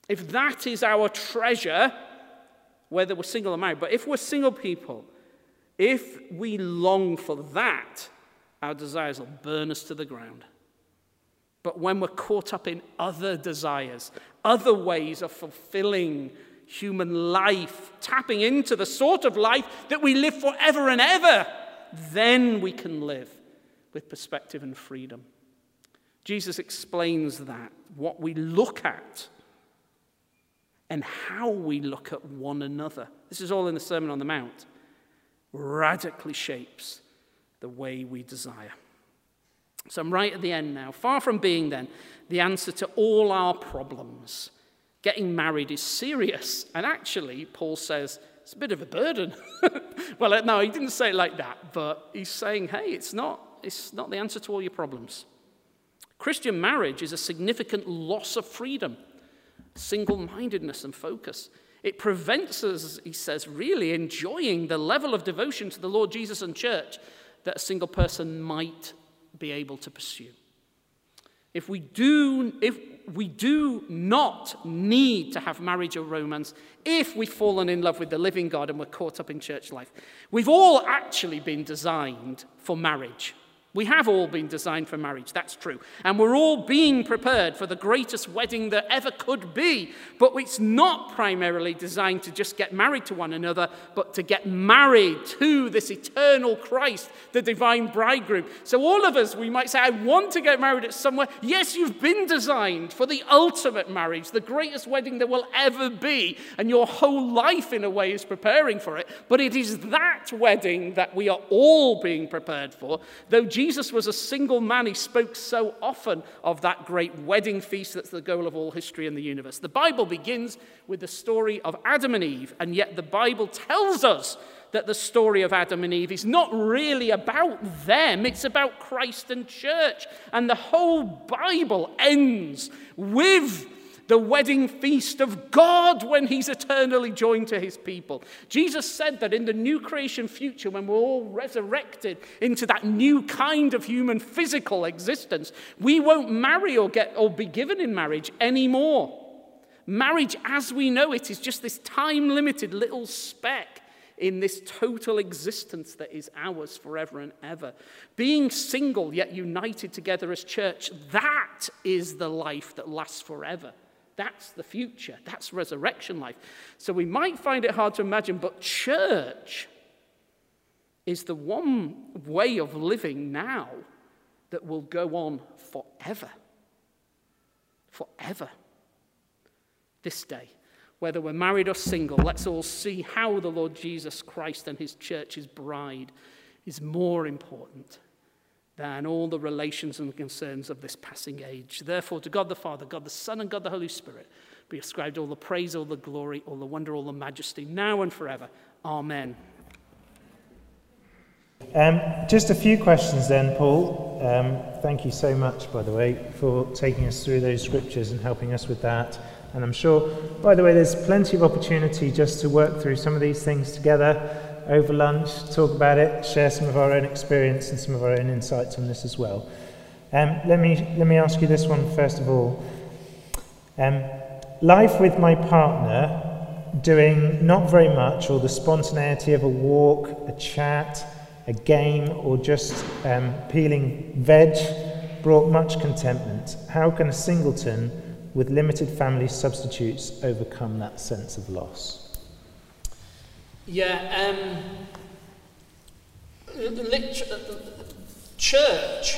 If that is our treasure, whether we're single or married, but if we're single people, if we long for that, our desires will burn us to the ground. But when we're caught up in other desires, other ways of fulfilling human life, tapping into the sort of life that we live forever and ever, then we can live with perspective and freedom. Jesus explains that, what we look at, and how we look at one another. This is all in the Sermon on the Mount radically shapes the way we desire. So I'm right at the end now. Far from being, then, the answer to all our problems. Getting married is serious. And actually, Paul says it's a bit of a burden. well, no, he didn't say it like that, but he's saying, hey, it's not, it's not the answer to all your problems. Christian marriage is a significant loss of freedom, single mindedness, and focus. It prevents us, he says, really enjoying the level of devotion to the Lord Jesus and church that a single person might be able to pursue. If we do, if we do not need to have marriage or romance if we've fallen in love with the living God and we're caught up in church life. We've all actually been designed for marriage. We have all been designed for marriage, that's true. And we're all being prepared for the greatest wedding that ever could be. But it's not primarily designed to just get married to one another, but to get married to this eternal Christ, the divine bridegroom. So, all of us, we might say, I want to get married at somewhere. Yes, you've been designed for the ultimate marriage, the greatest wedding there will ever be. And your whole life, in a way, is preparing for it. But it is that wedding that we are all being prepared for, though was a single man, he spoke so often of that great wedding feast that's the goal of all history in the universe. The Bible begins with the story of Adam and Eve, and yet the Bible tells us that the story of Adam and Eve is not really about them, it's about Christ and church. And the whole Bible ends with the wedding feast of God when he's eternally joined to his people. Jesus said that in the new creation future, when we're all resurrected into that new kind of human physical existence, we won't marry or, get, or be given in marriage anymore. Marriage as we know it is just this time limited little speck in this total existence that is ours forever and ever. Being single yet united together as church, that is the life that lasts forever. That's the future. That's resurrection life. So we might find it hard to imagine, but church is the one way of living now that will go on forever. Forever. This day. Whether we're married or single, let's all see how the Lord Jesus Christ and his church, his bride, is more important than all the relations and concerns of this passing age. Therefore, to God the Father, God the Son, and God the Holy Spirit be ascribed all the praise, all the glory, all the wonder, all the majesty, now and forever. Amen. Um, just a few questions then, Paul. Um, thank you so much, by the way, for taking us through those scriptures and helping us with that. And I'm sure, by the way, there's plenty of opportunity just to work through some of these things together over lunch, talk about it, share some of our own experience and some of our own insights on this as well. Um, let, me, let me ask you this one first of all. Um, life with my partner, doing not very much, or the spontaneity of a walk, a chat, a game, or just um, peeling veg brought much contentment. How can a singleton with limited family substitutes overcome that sense of loss? Yeah, um, church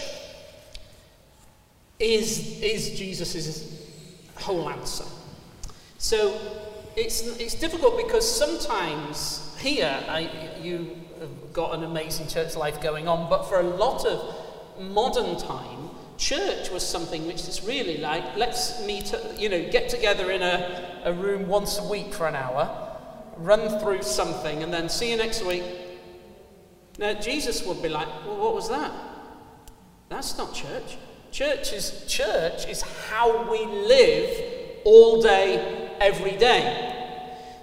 is, is Jesus' whole answer. So it's, it's difficult because sometimes here I, you have got an amazing church life going on, but for a lot of modern time, church was something which is really like let's meet, you know, get together in a, a room once a week for an hour run through something, and then see you next week. Now, Jesus would be like, well, what was that? That's not church. Church is, church is how we live all day, every day.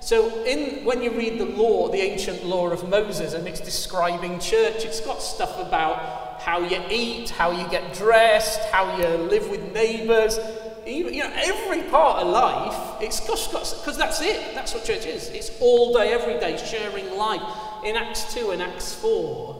So, in, when you read the law, the ancient law of Moses, and it's describing church, it's got stuff about how you eat, how you get dressed, how you live with neighbours, even, you know, every part of life, it's because that's it. That's what church is. It's all day, every day, sharing life. In Acts 2 and Acts 4,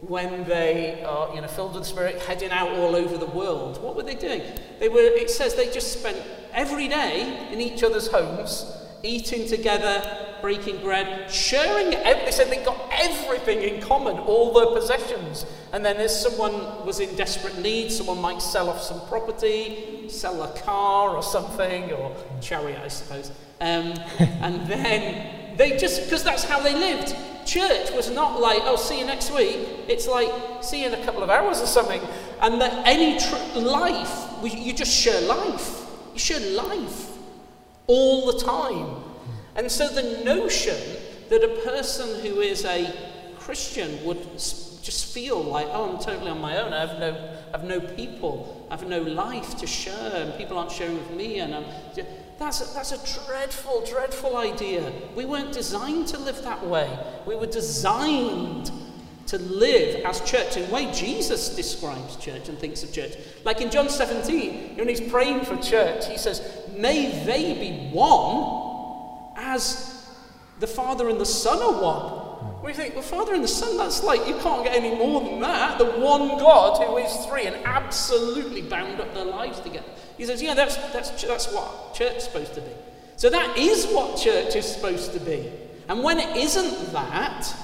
when they are you know, filled with the Spirit, heading out all over the world, what were they doing? They were, it says they just spent every day in each other's homes, eating together, breaking bread, sharing. They said they got everything in common, all their possessions. And then if someone was in desperate need, someone might sell off some property, sell a car or something, or chariot, I suppose. Um, and then they just, because that's how they lived. Church was not like, oh, see you next week. It's like, see you in a couple of hours or something. And that any tr- life, you just share life. You share life all the time. And so the notion that a person who is a Christian would just feel like, oh, I'm totally on my own. I have no, I have no people. I have no life to share, and people aren't sharing with me. And I'm, that's a, that's a dreadful, dreadful idea. We weren't designed to live that way. We were designed to live as church in the way Jesus describes church and thinks of church. Like in John 17, when he's praying for church, he says, May they be one as the Father and the Son are one. We think, the Father and the Son, that's like, you can't get any more than that. The one God who is three and absolutely bound up their lives together. He says, yeah, that's, that's, that's what church is supposed to be. So that is what church is supposed to be. And when it isn't that,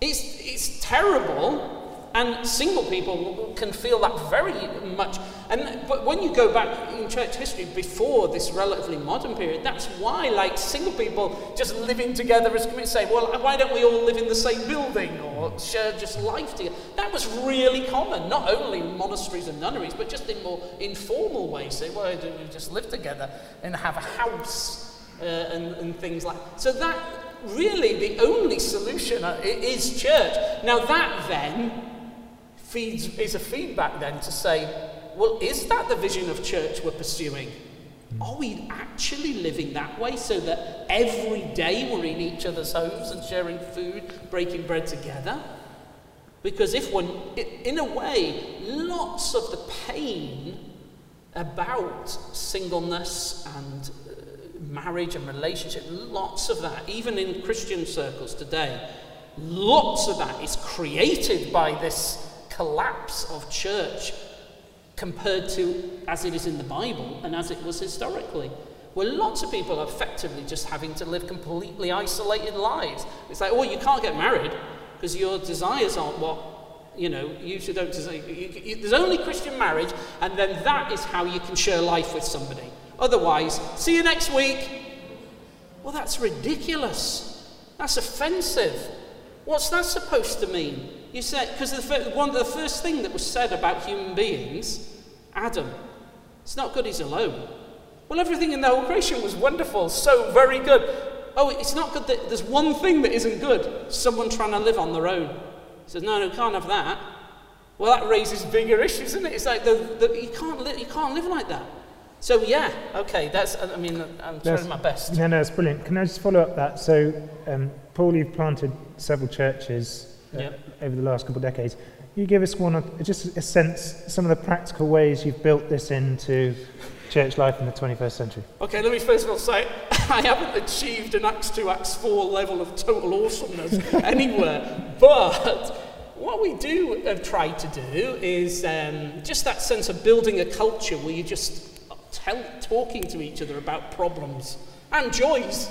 it's, it's terrible And single people can feel that very much. And but when you go back in church history before this relatively modern period, that's why like single people just living together as communities say, well, why don't we all live in the same building or share just life together? That was really common, not only in monasteries and nunneries, but just in more informal ways. Say, well, do we just live together and have a house uh, and, and things like. So that really the only solution uh, is church. Now that then feeds, is a feedback then to say, well, is that the vision of church we're pursuing? Are we actually living that way so that every day we're in each other's homes and sharing food, breaking bread together? Because if one, in a way, lots of the pain about singleness and uh, marriage and relationship, lots of that, even in Christian circles today, lots of that is created by this collapse of church compared to as it is in the Bible and as it was historically. Where lots of people are effectively just having to live completely isolated lives. It's like, oh, you can't get married because your desires aren't what you know, you usually don't there's only Christian marriage, and then that is how you can share life with somebody. Otherwise, see you next week. Well, that's ridiculous. That's offensive. What's that supposed to mean? You said, because one of the first thing that was said about human beings, Adam, it's not good he's alone. Well, everything in the whole creation was wonderful, so very good. Oh, it's not good that there's one thing that isn't good someone trying to live on their own. He says, no, no, can't have that. Well, that raises bigger issues, isn't it? It's like the, the, you, can't li- you can't live like that. So, yeah, okay, that's, I mean, I'm trying my best. No, no, it's brilliant. Can I just follow up that? So, um, Paul, you've planted several churches uh, yep. over the last couple of decades. You give us one, of, just a sense, some of the practical ways you've built this into church life in the 21st century. Okay, let me first of all say I haven't achieved an Acts 2, Acts 4 level of total awesomeness anywhere, but what we do have tried to do is um, just that sense of building a culture where you just tell, talking to each other about problems and joys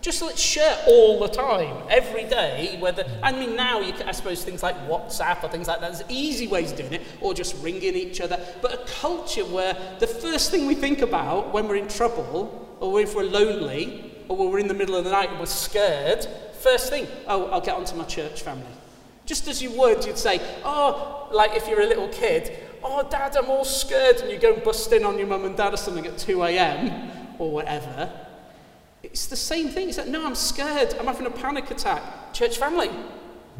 just let's share all the time, every day. Whether I mean now, you can, I suppose things like WhatsApp or things like that. There's easy ways of doing it, or just ringing each other. But a culture where the first thing we think about when we're in trouble, or if we're lonely, or when we're in the middle of the night and we're scared, first thing, oh, I'll get onto my church family. Just as you would, you'd say, oh, like if you're a little kid, oh, dad, I'm all scared, and you go and bust in on your mum and dad or something at 2 a.m. or whatever. It's the same thing. It's like, no, I'm scared. I'm having a panic attack. Church family.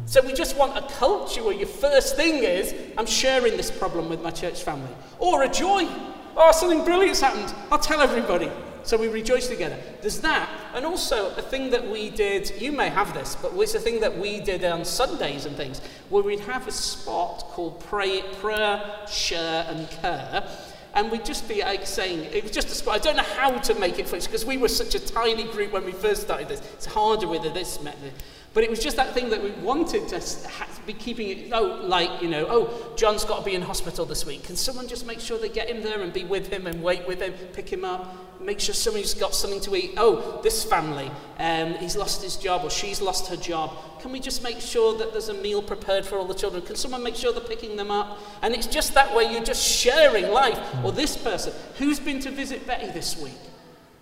So we just want a culture where your first thing is, I'm sharing this problem with my church family. Or a joy. Oh, something brilliant's happened. I'll tell everybody. So we rejoice together. There's that. And also a thing that we did, you may have this, but it's a thing that we did on Sundays and things, where we'd have a spot called pray, prayer, share, and care and we'd just be like saying, it was just a spot. I don't know how to make it function because we were such a tiny group when we first started this. It's harder with this method. But it was just that thing that we wanted to be keeping it, oh, like, you know, oh, John's got to be in hospital this week. Can someone just make sure they get him there and be with him and wait with him, pick him up, make sure somebody's got something to eat? Oh, this family, um, he's lost his job or she's lost her job. Can we just make sure that there's a meal prepared for all the children? Can someone make sure they're picking them up? And it's just that way you're just sharing life. Or this person, who's been to visit Betty this week?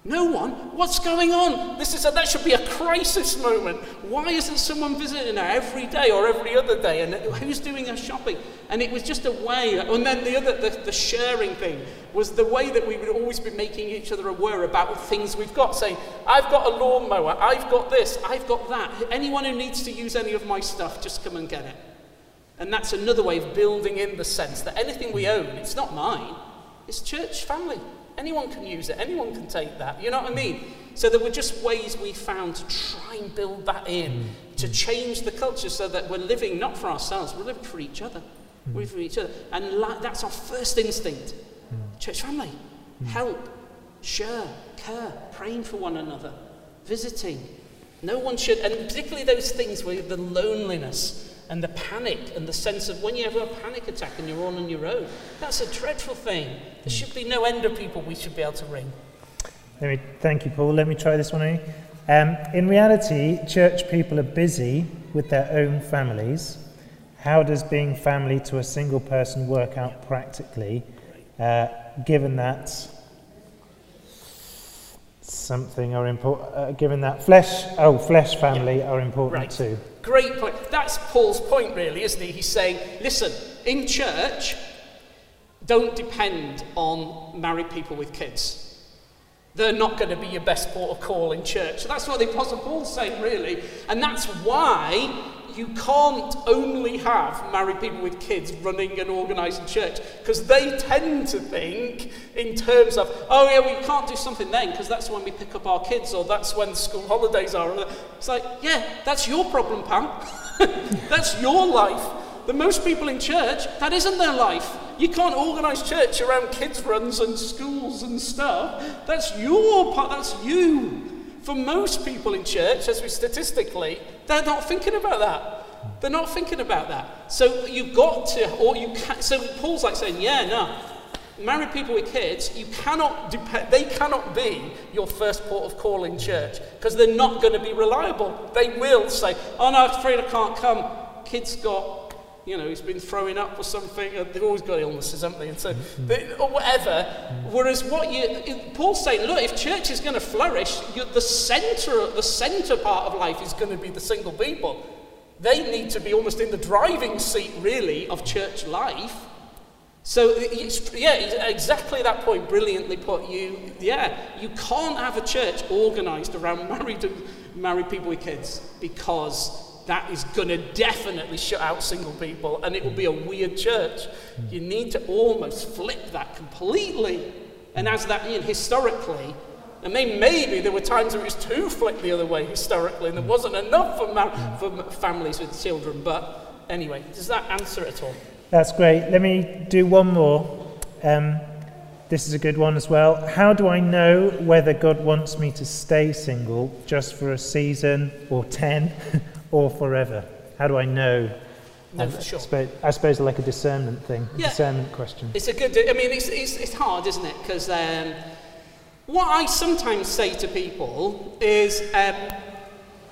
No one? What's going on? This is a, that should be a crisis moment. Why isn't someone visiting her every day or every other day? And who's doing her shopping? And it was just a way. And then the other, the, the sharing thing was the way that we would always be making each other aware about things we've got. Saying, I've got a lawnmower, I've got this, I've got that. Anyone who needs to use any of my stuff, just come and get it. And that's another way of building in the sense that anything we own, it's not mine, it's church family. Anyone can use it, anyone can take that. You know what I mean? So there were just ways we found to try and build that in, to mm. change the culture so that we're living not for ourselves, we're living for each other. Mm. We're living for each other. And that's our first instinct. Mm. Church family, help, share, care, praying for one another, visiting. No one should, and particularly those things where the loneliness and the panic and the sense of when you have a panic attack and you're on on your own. That's a dreadful thing. There should be no end of people we should be able to ring. Let me, thank you, Paul. Let me try this one. Um, in reality, church people are busy with their own families, how does being family to a single person work out practically, uh, given that something are important, uh, given that flesh, oh, flesh family yeah. are important right. too. Great point. That's Paul's point, really, isn't he? He's saying, listen, in church, don't depend on married people with kids. They're not going to be your best port of call in church. So that's what the Apostle Paul's saying, really. And that's why you can't only have married people with kids running and organising church because they tend to think in terms of, oh yeah, we can't do something then because that's when we pick up our kids or that's when school holidays are. It's like, yeah, that's your problem, pal. that's your life. The most people in church, that isn't their life. You can't organise church around kids' runs and schools and stuff. That's your part, that's you. For most people in church, as we statistically, they're not thinking about that. They're not thinking about that. So you've got to, or you can, so Paul's like saying, yeah, no. Married people with kids, you cannot depend, they cannot be your first port of call in church because they're not going to be reliable. They will say, oh no, I'm afraid I can't come. Kids got you know, he's been throwing up or something. Uh, they've always got illnesses, haven't they? And so, or whatever. Whereas what you, Paul's saying, look, if church is going to flourish, the centre, the centre part of life is going to be the single people. They need to be almost in the driving seat, really, of church life. So, yeah, exactly that point, brilliantly put. You, yeah, you can't have a church organised around married, married people with kids because that is going to definitely shut out single people and it will be a weird church. You need to almost flip that completely. And as that, know, historically, and maybe, maybe there were times where it was too flipped the other way historically and there wasn't enough for, for families with children. But anyway, does that answer it at all? That's great. Let me do one more. Um, this is a good one as well. How do I know whether God wants me to stay single just for a season or 10 or forever? How do I know? No, for sure. I suppose, I suppose like a discernment thing, a yeah. discernment question. It's a good, I mean, it's, it's, it's hard, isn't it? Because um, what I sometimes say to people is um,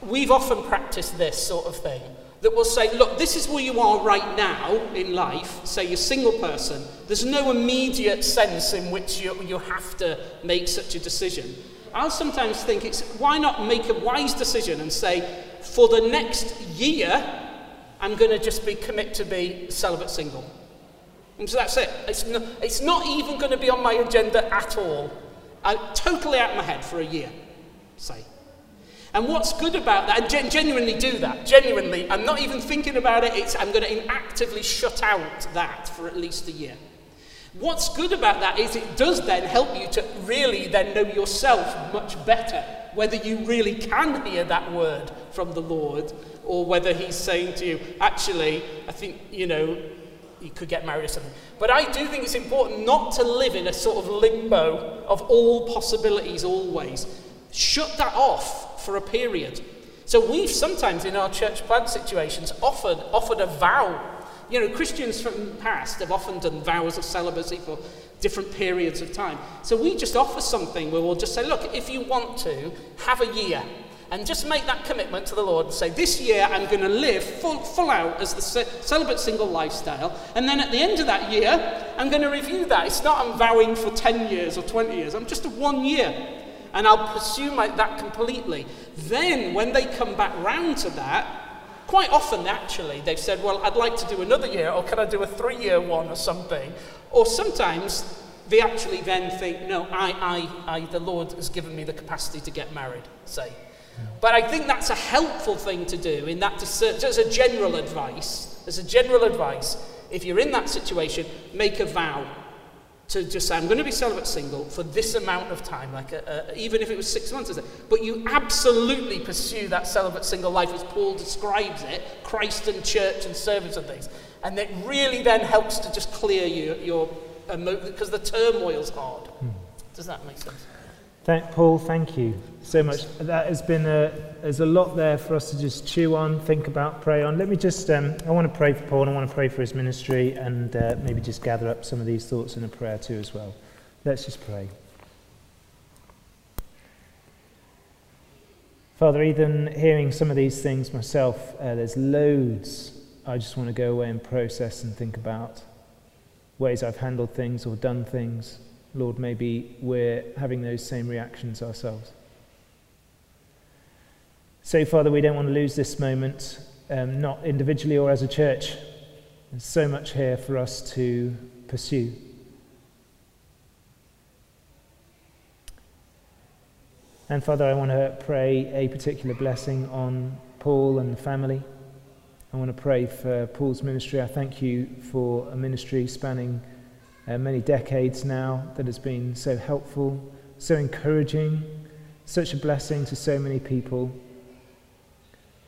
we've often practiced this sort of thing that will say, look, this is where you are right now in life, say you're a single person, there's no immediate sense in which you, you have to make such a decision. I'll sometimes think it's why not make a wise decision and say, for the next year, I'm going to just be commit to be celibate single. And so that's it. It's, no, it's not even going to be on my agenda at all. I'm totally out of my head for a year, say. And what's good about that, and gen- genuinely do that, genuinely, I'm not even thinking about it, it's, I'm going to actively shut out that for at least a year. What's good about that is it does then help you to really then know yourself much better, whether you really can hear that word from the Lord or whether he's saying to you, actually, I think, you know, you could get married or something. But I do think it's important not to live in a sort of limbo of all possibilities always. Shut that off for a period. So we've sometimes in our church plant situations offered, offered a vow you know, Christians from the past have often done vows of celibacy for different periods of time. So we just offer something where we'll just say, look, if you want to, have a year. And just make that commitment to the Lord and say, this year I'm going to live full, full out as the celibate single lifestyle. And then at the end of that year, I'm going to review that. It's not I'm vowing for 10 years or 20 years, I'm just a one year. And I'll pursue my, that completely. Then, when they come back round to that, Quite often, actually, they've said, Well, I'd like to do another year, or can I do a three year one or something? Or sometimes they actually then think, No, I, I, I, the Lord has given me the capacity to get married, say. But I think that's a helpful thing to do, in that, to, as a general advice, as a general advice, if you're in that situation, make a vow to just say, I'm going to be celibate single for this amount of time, like a, a, even if it was six months, but you absolutely pursue that celibate single life as Paul describes it, Christ and church and service and things. And it really then helps to just clear you, your, because the turmoil's hard. Hmm. Does that make sense? Thank, Paul, thank you so much. That has been a, there's a lot there for us to just chew on, think about, pray on. Let me just, um, I want to pray for Paul, and I want to pray for his ministry, and uh, maybe just gather up some of these thoughts in a prayer too as well. Let's just pray. Father, even hearing some of these things myself, uh, there's loads I just want to go away and process and think about ways I've handled things or done things. Lord, maybe we're having those same reactions ourselves. So, Father, we don't want to lose this moment, um, not individually or as a church. There's so much here for us to pursue. And Father, I want to pray a particular blessing on Paul and the family. I want to pray for Paul's ministry. I thank you for a ministry spanning uh, many decades now that has been so helpful, so encouraging, such a blessing to so many people.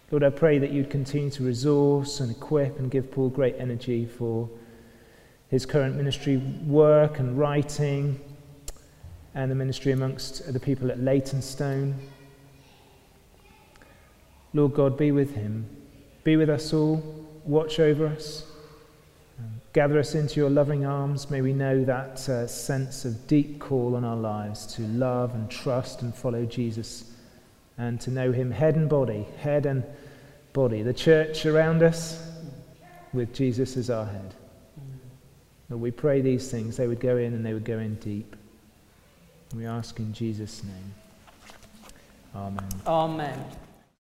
Lord, I pray that you'd continue to resource and equip and give Paul great energy for his current ministry work and writing and the ministry amongst the people at Leytonstone. Lord God, be with him. Be with us all. Watch over us. Gather us into your loving arms. May we know that uh, sense of deep call on our lives to love and trust and follow Jesus and to know him head and body, head and body. The church around us with Jesus as our head. Lord, we pray these things. They would go in and they would go in deep. We ask in Jesus' name. Amen. Amen.